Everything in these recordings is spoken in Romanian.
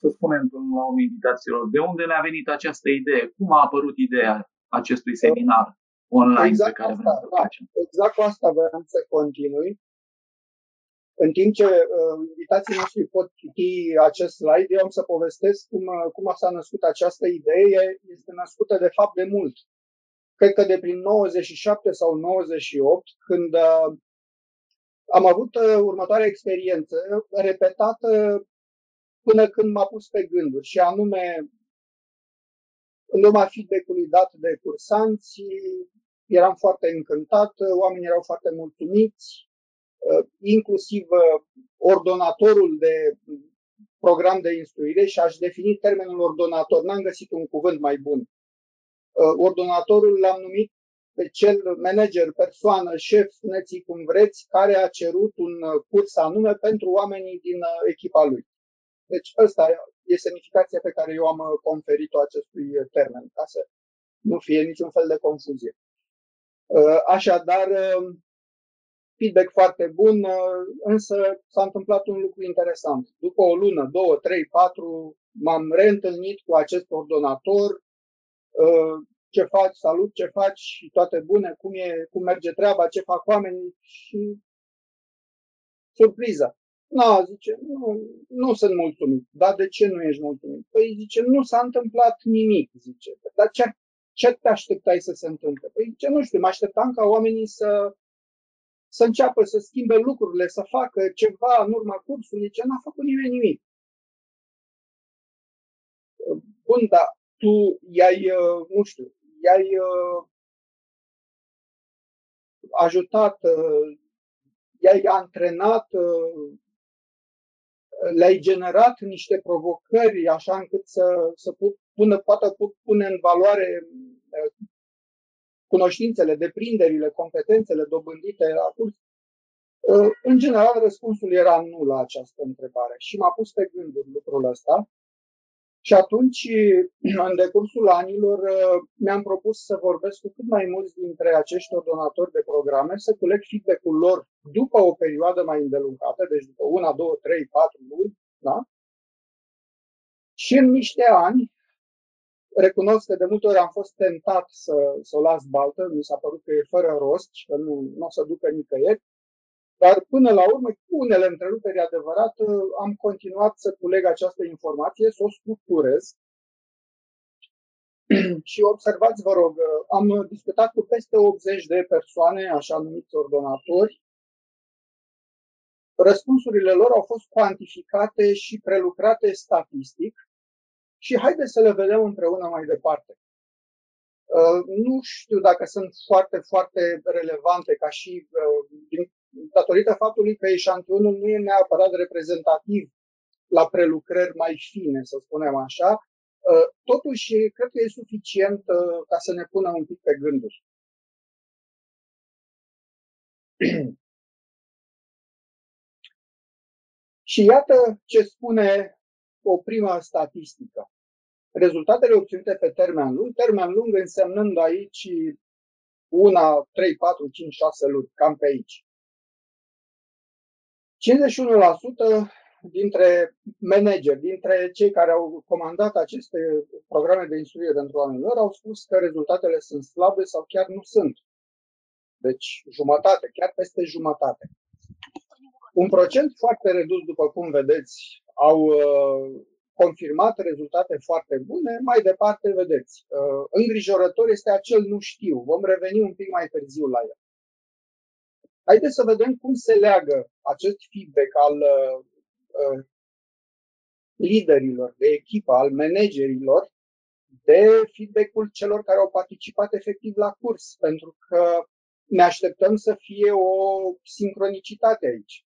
să spunem la o invitațiilor, de unde ne-a venit această idee? Cum a apărut ideea acestui seminar online exact pe care asta, vrem să da, facem? Exact cu asta vreau să continui. În timp ce uh, invitații noștri pot citi acest slide, eu am să povestesc cum, uh, cum s-a născut această idee. Este născută de fapt de mult. Cred că de prin 97 sau 98, când uh, am avut uh, următoarea experiență repetată până când m-a pus pe gânduri și anume în urma feedback-ului dat de cursanți, eram foarte încântat, oamenii erau foarte mulțumiți, uh, inclusiv uh, ordonatorul de program de instruire și aș defini termenul ordonator, n-am găsit un cuvânt mai bun. Ordonatorul l-am numit pe cel manager, persoană, șef, spuneți cum vreți, care a cerut un curs anume pentru oamenii din echipa lui. Deci ăsta e semnificația pe care eu am conferit-o acestui termen, ca să nu fie niciun fel de confuzie. Așadar, feedback foarte bun, însă s-a întâmplat un lucru interesant. După o lună, două, trei, patru, m-am reîntâlnit cu acest ordonator, ce faci, salut, ce faci și toate bune, cum, e, cum merge treaba, ce fac oamenii și surpriză. Nu, zice, nu, nu sunt mulțumit. Dar de ce nu ești mulțumit? Păi zice, nu s-a întâmplat nimic, zice. Dar ce, ce te așteptai să se întâmple? Păi zice, nu știu, mă așteptam ca oamenii să, să înceapă să schimbe lucrurile, să facă ceva în urma cursului. Zice, n-a făcut nimeni nimic. Bun, dar tu i-ai, nu știu, i-ai uh, ajutat, uh, i-ai antrenat, uh, le-ai generat niște provocări așa încât să, să pună, poată pune în valoare cunoștințele, deprinderile, competențele dobândite la curs? În general, răspunsul era nu la această întrebare și m-a pus pe gânduri lucrul ăsta și atunci, în decursul anilor, mi-am propus să vorbesc cu cât mai mulți dintre acești ordonatori de programe, să culeg feedback-ul lor după o perioadă mai îndelungată, deci după una, două, trei, patru luni, da? Și în niște ani, recunosc că de multe ori am fost tentat să, să o las baltă, mi s-a părut că e fără rost și că nu, nu o să ducă nicăieri, dar până la urmă, cu unele întreruperi adevărat, am continuat să culeg această informație, să o structurez. și observați, vă rog, am discutat cu peste 80 de persoane, așa numiți ordonatori. Răspunsurile lor au fost cuantificate și prelucrate statistic și haideți să le vedem împreună mai departe. Nu știu dacă sunt foarte, foarte relevante ca și din datorită faptului că eșantionul nu e neapărat reprezentativ la prelucrări mai fine, să spunem așa, uh, totuși cred că e suficient uh, ca să ne pună un pic pe gânduri. Și iată ce spune o primă statistică. Rezultatele obținute pe termen lung, termen lung însemnând aici una, 3, 4, 5, 6 luni, cam pe aici. 51% dintre manageri, dintre cei care au comandat aceste programe de instruire pentru oamenii lor, au spus că rezultatele sunt slabe sau chiar nu sunt. Deci jumătate, chiar peste jumătate. Un procent foarte redus, după cum vedeți, au uh, confirmat rezultate foarte bune. Mai departe, vedeți, uh, îngrijorător este acel nu știu. Vom reveni un pic mai târziu la el. Haideți să vedem cum se leagă acest feedback al uh, uh, liderilor de echipă, al managerilor, de feedback-ul celor care au participat efectiv la curs, pentru că ne așteptăm să fie o sincronicitate aici.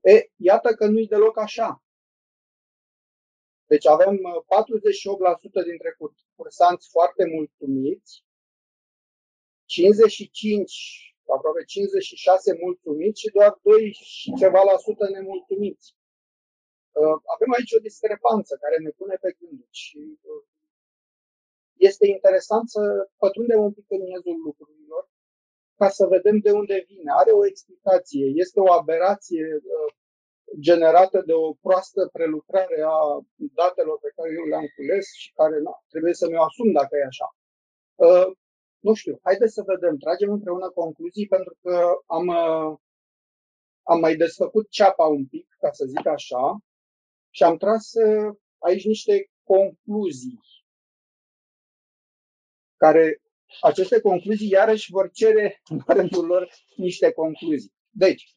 E, iată că nu-i deloc așa. Deci avem 48% uh, dintre cursanți foarte mulțumiți, 55, aproape 56 mulțumiți și doar 2 și ceva la sută nemulțumiți. Uh, avem aici o discrepanță care ne pune pe gânduri și uh, este interesant să pătrundem un pic în miezul lucrurilor, ca să vedem de unde vine. Are o explicație. Este o aberație uh, generată de o proastă prelucrare a datelor pe care eu le-am cules și care na, trebuie să mi-o asum dacă e așa. Uh, nu știu, haideți să vedem, tragem împreună concluzii pentru că am, uh, am mai desfăcut ceapa un pic, ca să zic așa, și am tras uh, aici niște concluzii care aceste concluzii iarăși vor cere în rândul lor niște concluzii. Deci,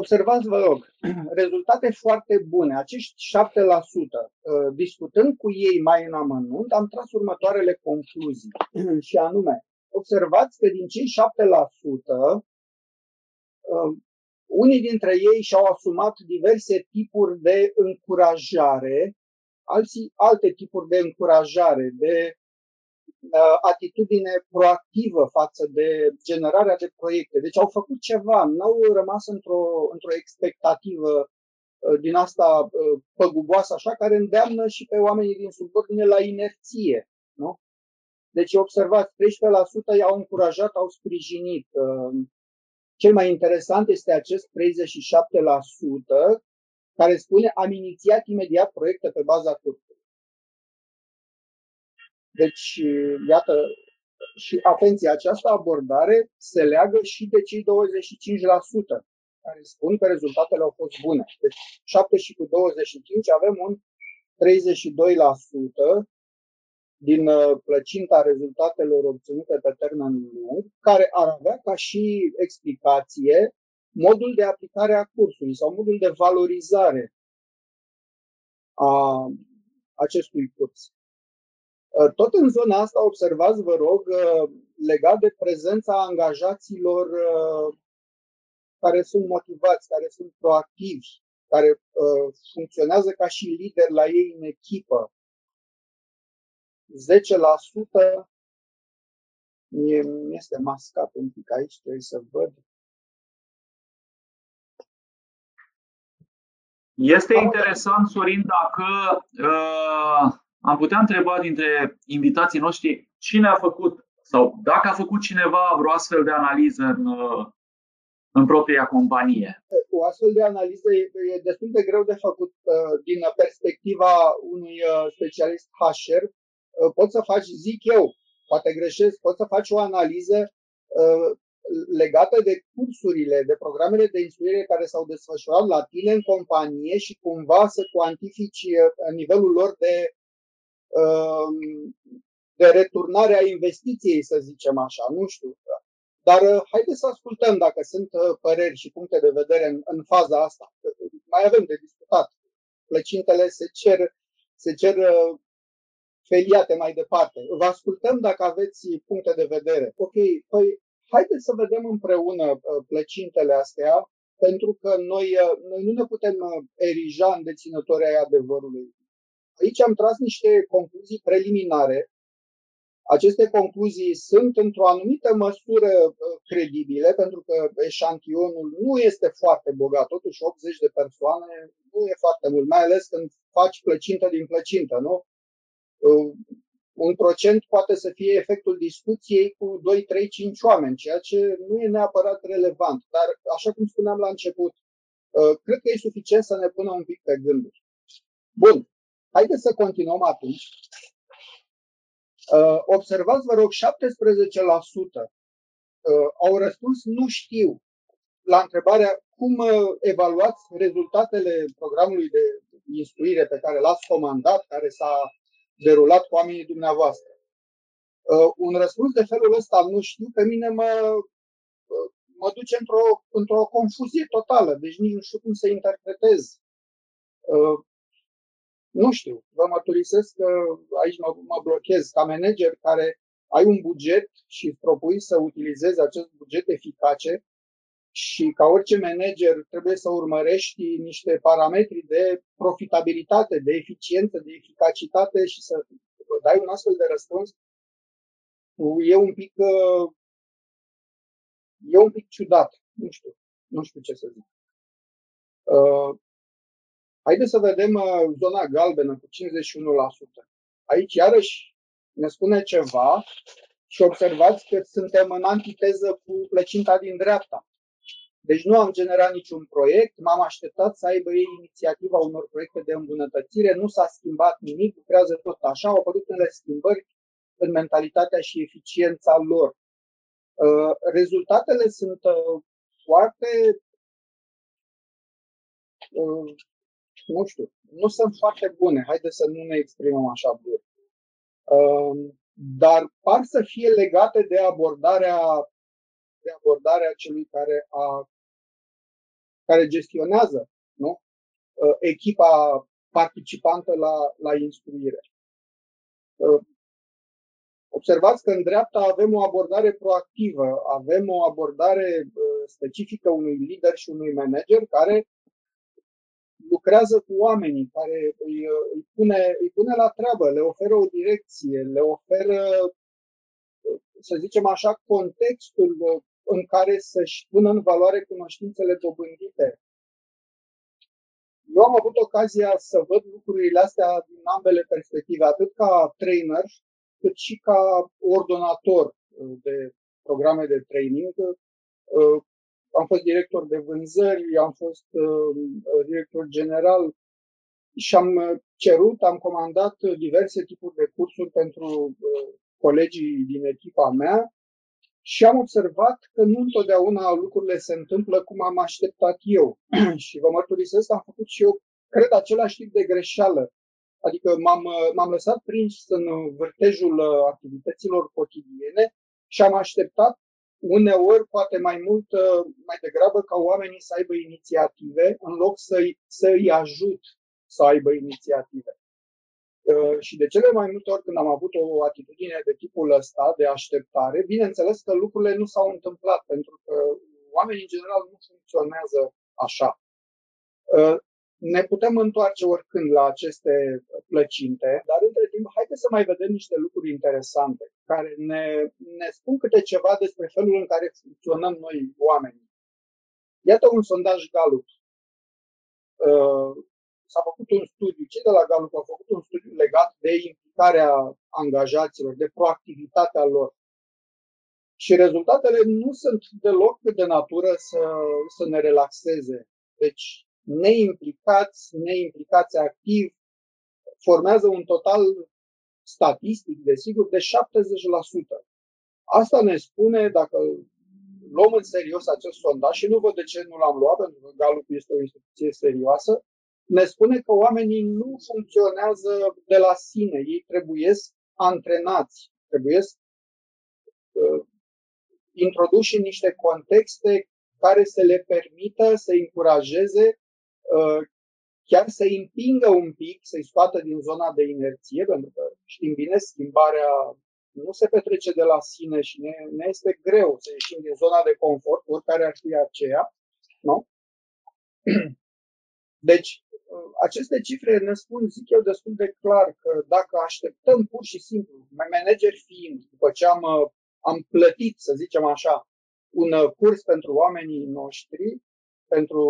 observați, vă rog, rezultate foarte bune. Acești 7%, uh, discutând cu ei mai în amănunt, am tras următoarele concluzii. Și anume, observați că din cei 7%, uh, unii dintre ei și-au asumat diverse tipuri de încurajare, alții alte tipuri de încurajare, de Uh, atitudine proactivă față de generarea de proiecte. Deci au făcut ceva, n-au rămas într-o, într-o expectativă uh, din asta uh, păguboasă, așa, care îndeamnă și pe oamenii din subordine la inerție. Nu? Deci observați, 13% i-au încurajat, au sprijinit. Cel mai interesant este acest 37% care spune am inițiat imediat proiecte pe baza cursului. Deci, iată, și atenție, această abordare se leagă și de cei 25% care spun că rezultatele au fost bune. Deci 7 și cu 25 avem un 32% din uh, plăcinta rezultatelor obținute pe termen lung, care ar avea ca și explicație modul de aplicare a cursului sau modul de valorizare a acestui curs. Uh, tot în zona asta observați, vă rog, uh, legat de prezența angajaților uh, care sunt motivați, care sunt proactivi, care funcționează ca și lideri la ei în echipă. 10% mie este mascat un pic aici, trebuie să văd. Este interesant, Sorin, dacă uh, am putea întreba dintre invitații noștri cine a făcut sau dacă a făcut cineva vreo astfel de analiză în, în propria companie. O astfel de analiză e, e destul de greu de făcut uh, din perspectiva unui uh, specialist HR. Uh, poți să faci, zic eu, poate greșesc, poți să faci o analiză legată de cursurile, de programele de instruire care s-au desfășurat la tine în companie și cumva să cuantifici nivelul lor de Um, de returnare a investiției, să zicem așa, nu știu. Dar uh, haideți să ascultăm dacă sunt uh, păreri și puncte de vedere în, în faza asta. Mai avem de discutat. Plăcintele se cer, se cer uh, feliate mai departe. Vă ascultăm dacă aveți puncte de vedere. Ok, păi haideți să vedem împreună plăcintele astea, pentru că noi, noi nu ne putem erija în deținători ai adevărului. Aici am tras niște concluzii preliminare. Aceste concluzii sunt într-o anumită măsură uh, credibile, pentru că eșantionul nu este foarte bogat, totuși 80 de persoane nu e foarte mult, mai ales când faci plăcintă din plăcintă, nu? Uh, un procent poate să fie efectul discuției cu 2, 3, 5 oameni, ceea ce nu e neapărat relevant. Dar, așa cum spuneam la început, uh, cred că e suficient să ne pună un pic pe gânduri. Bun. Haideți să continuăm atunci. Uh, observați, vă rog, 17% uh, au răspuns nu știu la întrebarea cum uh, evaluați rezultatele programului de instruire pe care l-ați comandat, care s-a derulat cu oamenii dumneavoastră. Un răspuns de felul ăsta nu știu, pe mine mă, mă duce într-o, într-o confuzie totală, deci nici nu știu cum să interpretez nu știu, vă mărturisesc că aici mă, mă blochez. Ca manager care ai un buget și propui să utilizezi acest buget eficace și ca orice manager trebuie să urmărești niște parametri de profitabilitate, de eficiență, de eficacitate și să dai un astfel de răspuns, e un pic, e un pic ciudat. Nu știu, nu știu ce să zic. Haideți să vedem uh, zona galbenă cu 51%. Aici, iarăși, ne spune ceva Și observați că suntem în antiteză cu plăcinta din dreapta. Deci nu am generat niciun proiect, m-am așteptat să aibă ei inițiativa unor proiecte de îmbunătățire, nu s-a schimbat nimic, lucrează tot așa, au apărut unele schimbări în mentalitatea și eficiența lor. Uh, rezultatele sunt uh, foarte, uh, nu știu, nu sunt foarte bune. Haideți să nu ne exprimăm așa bun. Dar par să fie legate de abordarea, de abordarea celui care, a, care gestionează nu? echipa participantă la, la instruire. Observați că în dreapta avem o abordare proactivă, avem o abordare uh, specifică unui lider și unui manager care lucrează cu oamenii, care îi, uh, îi, pune, îi pune la treabă, le oferă o direcție, le oferă, uh, să zicem așa, contextul în care să-și pună în valoare cunoștințele dobândite. Eu am avut ocazia să văd lucrurile astea din ambele perspective, atât ca trainer, cât și ca ordonator uh, de programe de training. Uh, am fost director de vânzări, am fost uh, director general și am cerut, am comandat diverse tipuri de cursuri pentru colegii din echipa mea și am observat că nu întotdeauna lucrurile se întâmplă cum am așteptat eu. și vă mărturisesc, am făcut și eu, cred, același tip de greșeală. Adică m-am, m-am lăsat prins în vârtejul uh, activităților cotidiene și am așteptat uneori, poate mai mult, uh, mai degrabă, ca oamenii să aibă inițiative în loc să-i, să-i ajut să aibă inițiative. Uh, și de cele mai multe ori când am avut o atitudine de tipul ăsta, de așteptare, bineînțeles că lucrurile nu s-au întâmplat, pentru că oamenii în general nu funcționează așa ne putem întoarce oricând la aceste plăcinte, dar între timp, haideți să mai vedem niște lucruri interesante care ne, ne spun câte ceva despre felul în care funcționăm noi oamenii. Iată un sondaj Gallup. Uh, s-a făcut un studiu, cei de la Gallup au făcut un studiu legat de implicarea angajaților, de proactivitatea lor. Și rezultatele nu sunt deloc de natură să, să ne relaxeze. Deci, neimplicați, neimplicați activ, formează un total statistic, desigur, de 70%. Asta ne spune, dacă luăm în serios acest sondaj, și nu văd de ce nu l-am luat, pentru că Gallup este o instituție serioasă, ne spune că oamenii nu funcționează de la sine, ei trebuie antrenați, trebuie uh, introduși în niște contexte care să le permită să încurajeze Uh, chiar să împingă un pic, să-i scoată din zona de inerție, pentru că știm bine, schimbarea nu se petrece de la sine și ne, ne este greu să ieșim din zona de confort, oricare ar fi aceea. Nu? Deci, uh, aceste cifre ne spun, zic eu, destul de clar că dacă așteptăm pur și simplu, manager fiind, după ce am, uh, am plătit, să zicem așa, un curs pentru oamenii noștri, pentru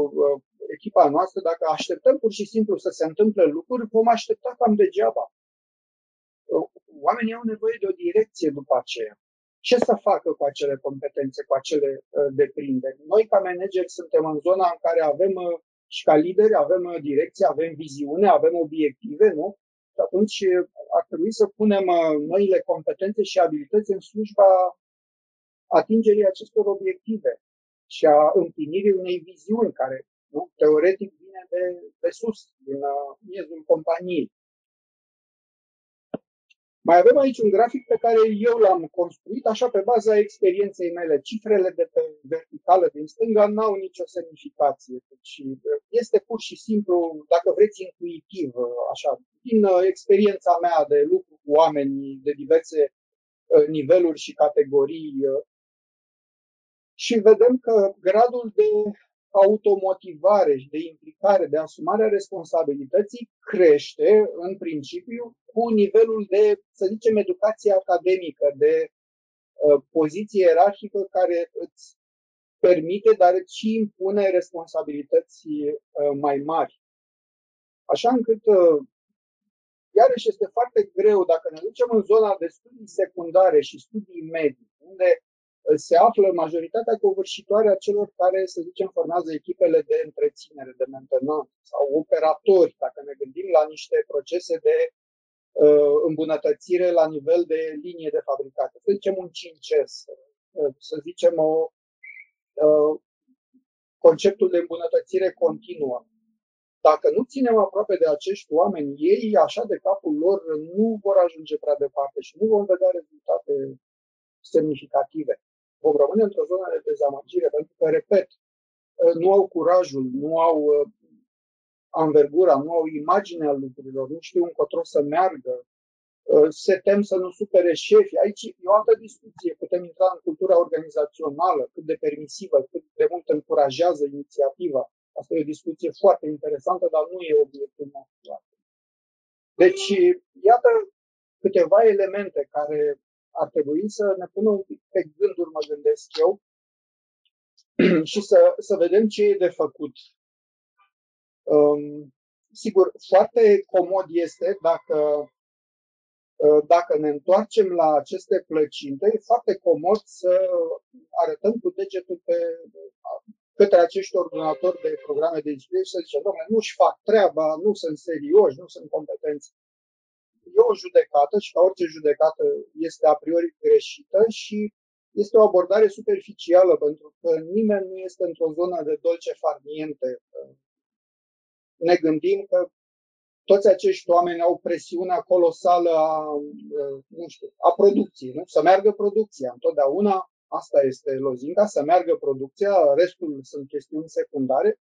echipa noastră, dacă așteptăm pur și simplu să se întâmple lucruri, vom aștepta cam degeaba. Oamenii au nevoie de o direcție după aceea. Ce să facă cu acele competențe, cu acele uh, deprinderi? Noi, ca manageri, suntem în zona în care avem uh, și ca lideri avem uh, direcție, avem viziune, avem obiective, nu? Și atunci ar trebui să punem noile competențe și abilități în slujba atingerii acestor obiective și a împlinirii unei viziuni care nu? teoretic vine de, de sus, din uh, miezul companiei. Mai avem aici un grafic pe care eu l-am construit așa pe baza experienței mele. Cifrele de pe verticală din stânga n-au nicio semnificație. Deci este pur și simplu, dacă vreți, intuitiv, așa, din uh, experiența mea de lucru cu oameni de diverse uh, niveluri și categorii. Și vedem că gradul de automotivare și de implicare, de asumare a responsabilității crește, în principiu, cu nivelul de, să zicem, educație academică, de uh, poziție ierarhică care îți permite, dar îți și impune responsabilități uh, mai mari. Așa încât uh, iarăși este foarte greu dacă ne ducem în zona de studii secundare și studii medii, unde se află majoritatea covârșitoare a celor care, să zicem, formează echipele de întreținere, de mentenanță sau operatori, dacă ne gândim la niște procese de uh, îmbunătățire la nivel de linie de fabricare. Să zicem un 5S, uh, să zicem o, uh, conceptul de îmbunătățire continuă. Dacă nu ținem aproape de acești oameni, ei, așa de capul lor, nu vor ajunge prea departe și nu vom vedea rezultate semnificative vom rămâne într-o zonă de dezamăgire, pentru că, repet, uh, nu au curajul, nu au uh, anvergura, nu au imaginea lucrurilor, nu știu încotro să meargă, uh, se tem să nu supere șefi. Aici e o altă discuție. Putem intra în cultura organizațională, cât de permisivă, cât de mult încurajează inițiativa. Asta e o discuție foarte interesantă, dar nu e obiectul nostru. Deci, iată câteva elemente care ar trebui să ne pună un pic pe gânduri, mă gândesc eu, și să, să vedem ce e de făcut. Um, sigur, foarte comod este dacă, uh, dacă ne întoarcem la aceste plăcinte, e foarte comod să arătăm cu degetul pe, către acești ordinatori de programe de instruire și să zicem, domnule, nu-și fac treaba, nu sunt serioși, nu sunt competenți e o judecată și ca orice judecată este a priori greșită și este o abordare superficială pentru că nimeni nu este într-o zonă de dolce farniente. Ne gândim că toți acești oameni au presiunea colosală a, nu știu, a producției, nu? să meargă producția. Întotdeauna asta este lozinca, să meargă producția, restul sunt chestiuni secundare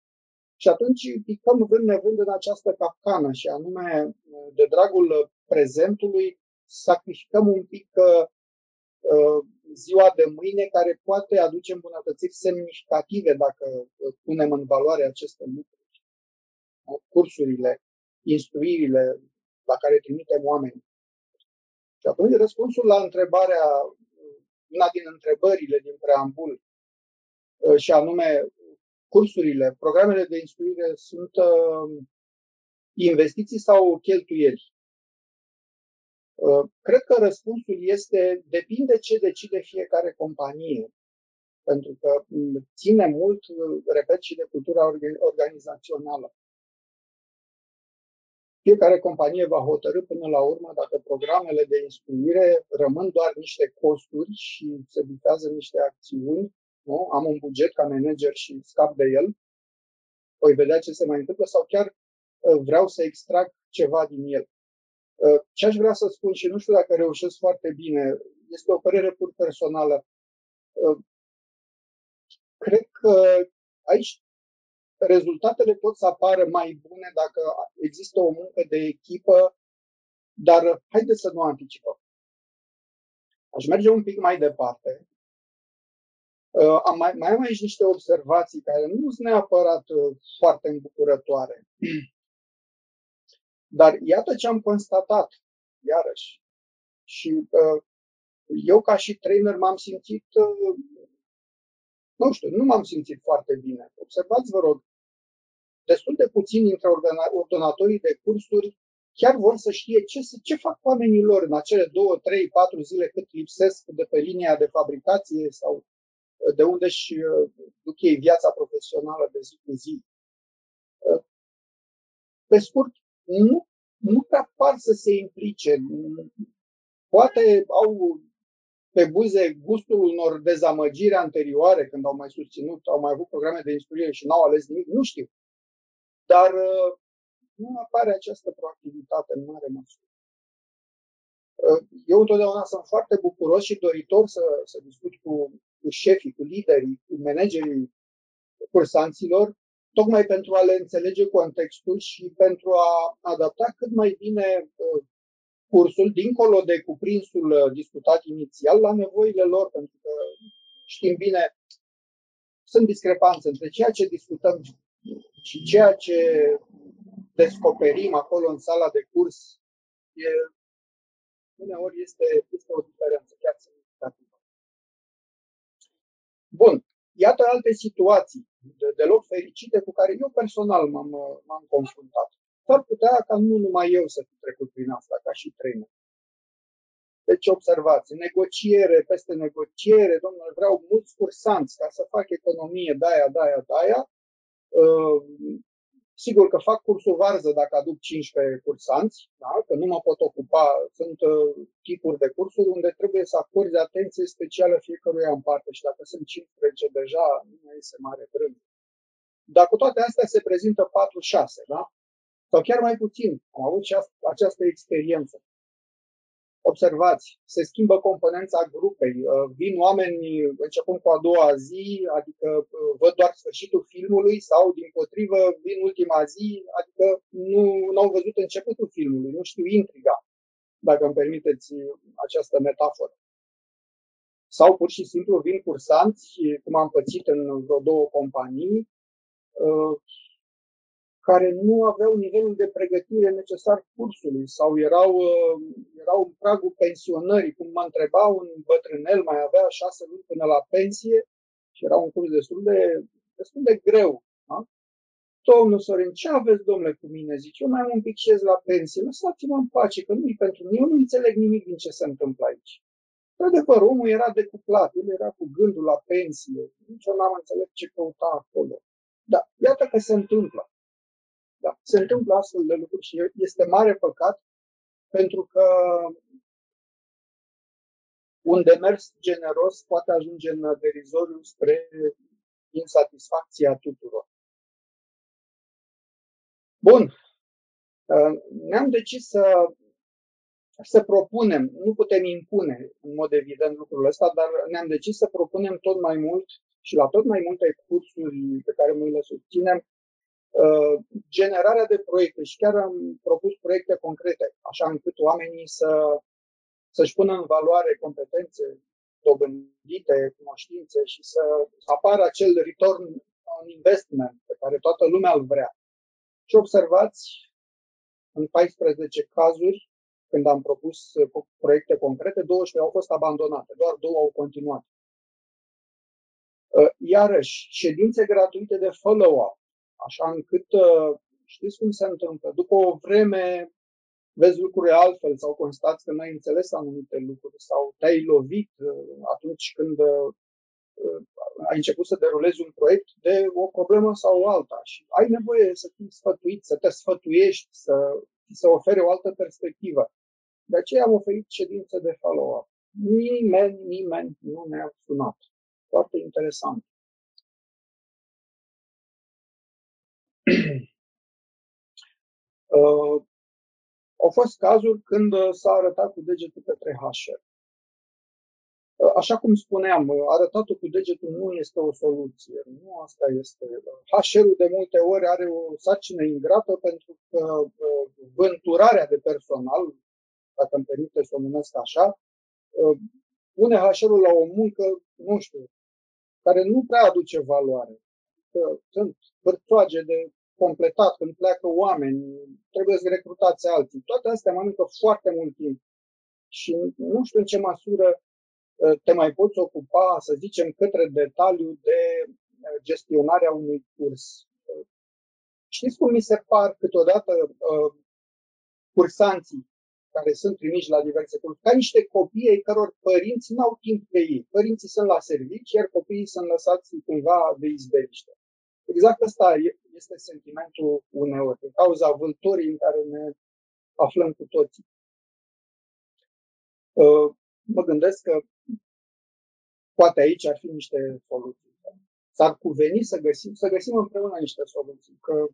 și atunci picăm vând nevând în această capcană și anume, de dragul prezentului, sacrificăm un pic uh, ziua de mâine care poate aduce îmbunătățiri semnificative dacă uh, punem în valoare aceste lucruri. Cursurile, instruirile la care trimitem oameni. Și atunci răspunsul la întrebarea, una din întrebările din preambul, uh, și anume cursurile, programele de instruire sunt investiții sau cheltuieli? Uh, cred că răspunsul este depinde ce decide fiecare companie. Pentru că mm, ține mult, uh, repet, și de cultura organizațională. Fiecare companie va hotărâ până la urmă dacă programele de instruire rămân doar niște costuri și se bifează niște acțiuni. Nu? Am un buget ca manager și scap de el. Voi vedea ce se mai întâmplă sau chiar uh, vreau să extrag ceva din el. Uh, ce aș vrea să spun și nu știu dacă reușesc foarte bine, este o părere pur personală. Uh, cred că aici rezultatele pot să apară mai bune dacă există o muncă de echipă, dar haideți să nu anticipăm. Aș merge un pic mai departe. Uh, am mai, mai am aici niște observații care nu sunt neapărat foarte îmbucurătoare. Dar iată ce am constatat, iarăși. Și uh, eu, ca și trainer, m-am simțit, uh, nu știu, nu m-am simțit foarte bine. Observați, vă rog, destul de puțini dintre ordonatorii de cursuri chiar vor să știe ce, ce fac oamenii lor în acele două, trei, patru zile cât lipsesc de pe linia de fabricație sau uh, de unde își uh, duc ei viața profesională de zi cu zi. Uh, pe scurt, nu, nu prea par să se implice. Poate au pe buze gustul unor dezamăgiri anterioare, când au mai susținut, au mai avut programe de instruire și n-au ales nimic, nu știu. Dar uh, nu apare această proactivitate în mare măsură. Uh, eu întotdeauna sunt foarte bucuros și doritor să, să discut cu, cu șefii, cu liderii, cu managerii cursanților, tocmai pentru a le înțelege contextul și pentru a adapta cât mai bine uh, cursul, dincolo de cuprinsul uh, discutat inițial, la nevoile lor, pentru că știm bine, sunt discrepanțe între ceea ce discutăm și ceea ce descoperim acolo în sala de curs. E, uneori este, este o diferență chiar semnificativă. Bun. Iată alte situații de, deloc fericite cu care eu personal m-am, m-am confruntat. s-ar putea ca nu numai eu să fi trecut prin asta, ca și trainer. Deci observați, negociere peste negociere, domnule, vreau mulți cursanți ca să fac economie, de-aia, de-aia, de-aia. Uh, sigur că fac cursul varză dacă aduc 15 cursanți, da? că nu mă pot ocupa, sunt uh, tipuri de cursuri unde trebuie să acorzi atenție specială fiecăruia în parte și dacă sunt 15 deja, nu mai este mare brând. Dar cu toate astea se prezintă 4-6, da? Sau chiar mai puțin. Am avut și această experiență. Observați, se schimbă componența grupei. Uh, vin oameni începând cu a doua zi, adică uh, văd doar sfârșitul filmului sau, din potrivă, vin ultima zi, adică nu au văzut începutul filmului, nu știu intriga, dacă îmi permiteți această metaforă. Sau pur și simplu vin cursanți, cum am pățit în vreo două companii, uh, care nu aveau nivelul de pregătire necesar cursului sau erau, uh, erau în pragul pensionării, cum mă întreba un bătrânel, mai avea șase luni până la pensie și era un curs destul de, destul de greu. Da? Domnul Sorin, ce aveți, domnule, cu mine? Zice, eu mai am un pic șez la pensie, lăsați-mă în pace, că nu-i pentru mine, eu nu înțeleg nimic din ce se întâmplă aici. De adevăr, omul era decuplat, el era cu gândul la pensie, nici eu n-am înțeles ce căuta acolo. Da, iată că se întâmplă. Da, se întâmplă astfel de lucruri și este mare păcat pentru că un demers generos poate ajunge în derizoriu spre insatisfacția tuturor. Bun. Ne-am decis să, să propunem, nu putem impune în mod evident lucrul ăsta, dar ne-am decis să propunem tot mai mult și la tot mai multe cursuri pe care noi le susținem, Uh, generarea de proiecte și chiar am propus proiecte concrete, așa încât oamenii să, să-și pună în valoare competențe dobândite, cunoștințe și să apară acel return on investment pe care toată lumea îl vrea. Și observați, în 14 cazuri, când am propus proiecte concrete, 12 au fost abandonate, doar două au continuat. Uh, iarăși, ședințe gratuite de follow-up așa încât uh, știți cum se întâmplă. După o vreme vezi lucrurile altfel sau constați că n-ai înțeles anumite lucruri sau te-ai lovit uh, atunci când uh, ai început să derulezi un proiect de o problemă sau alta și ai nevoie să fii sfătuit, să te sfătuiești, să ți se ofere o altă perspectivă. De aceea am oferit ședințe de follow-up. Nimeni, nimeni nu ne-a sunat. Foarte interesant. Uh, au fost cazuri când uh, s-a arătat cu degetul către HR. Uh, așa cum spuneam, arătatul cu degetul nu este o soluție. Nu asta este. HR-ul de multe ori are o sarcină ingrată pentru că vânturarea de personal, dacă îmi permite să o numesc așa, pune HR-ul la o muncă, nu știu, care nu prea aduce valoare. Că sunt hârtoage de completat, când pleacă oameni, trebuie să recrutați alții. Toate astea mănâncă foarte mult timp. Și nu știu în ce măsură ă, te mai poți ocupa, să zicem, către detaliu de ă, gestionarea unui curs. Știți cum mi se par câteodată uh, cursanții care sunt trimiși la diverse cursuri, ca niște copii ai căror părinți nu au timp de ei. Părinții sunt la servici, iar copiii sunt lăsați cumva de izbeliște. Exact ăsta este sentimentul uneori, din cauza vâltorii în care ne aflăm cu toții. Uh, mă gândesc că poate aici ar fi niște soluții. S-ar cuveni să găsim, să găsim împreună niște soluții, că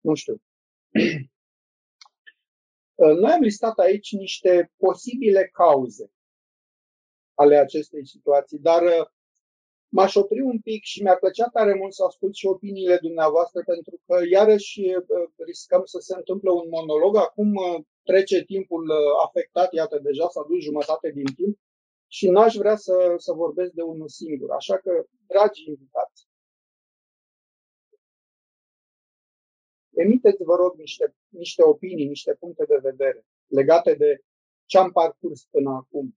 nu știu. Uh, noi am listat aici niște posibile cauze ale acestei situații, dar uh, M-aș opri un pic și mi-ar plăcea tare mult să ascult și opiniile dumneavoastră, pentru că iarăși riscăm să se întâmple un monolog. Acum trece timpul afectat, iată, deja s-a dus jumătate din timp și n-aș vrea să, să vorbesc de unul singur. Așa că, dragi invitați, emiteți, vă rog, niște, niște opinii, niște puncte de vedere legate de ce am parcurs până acum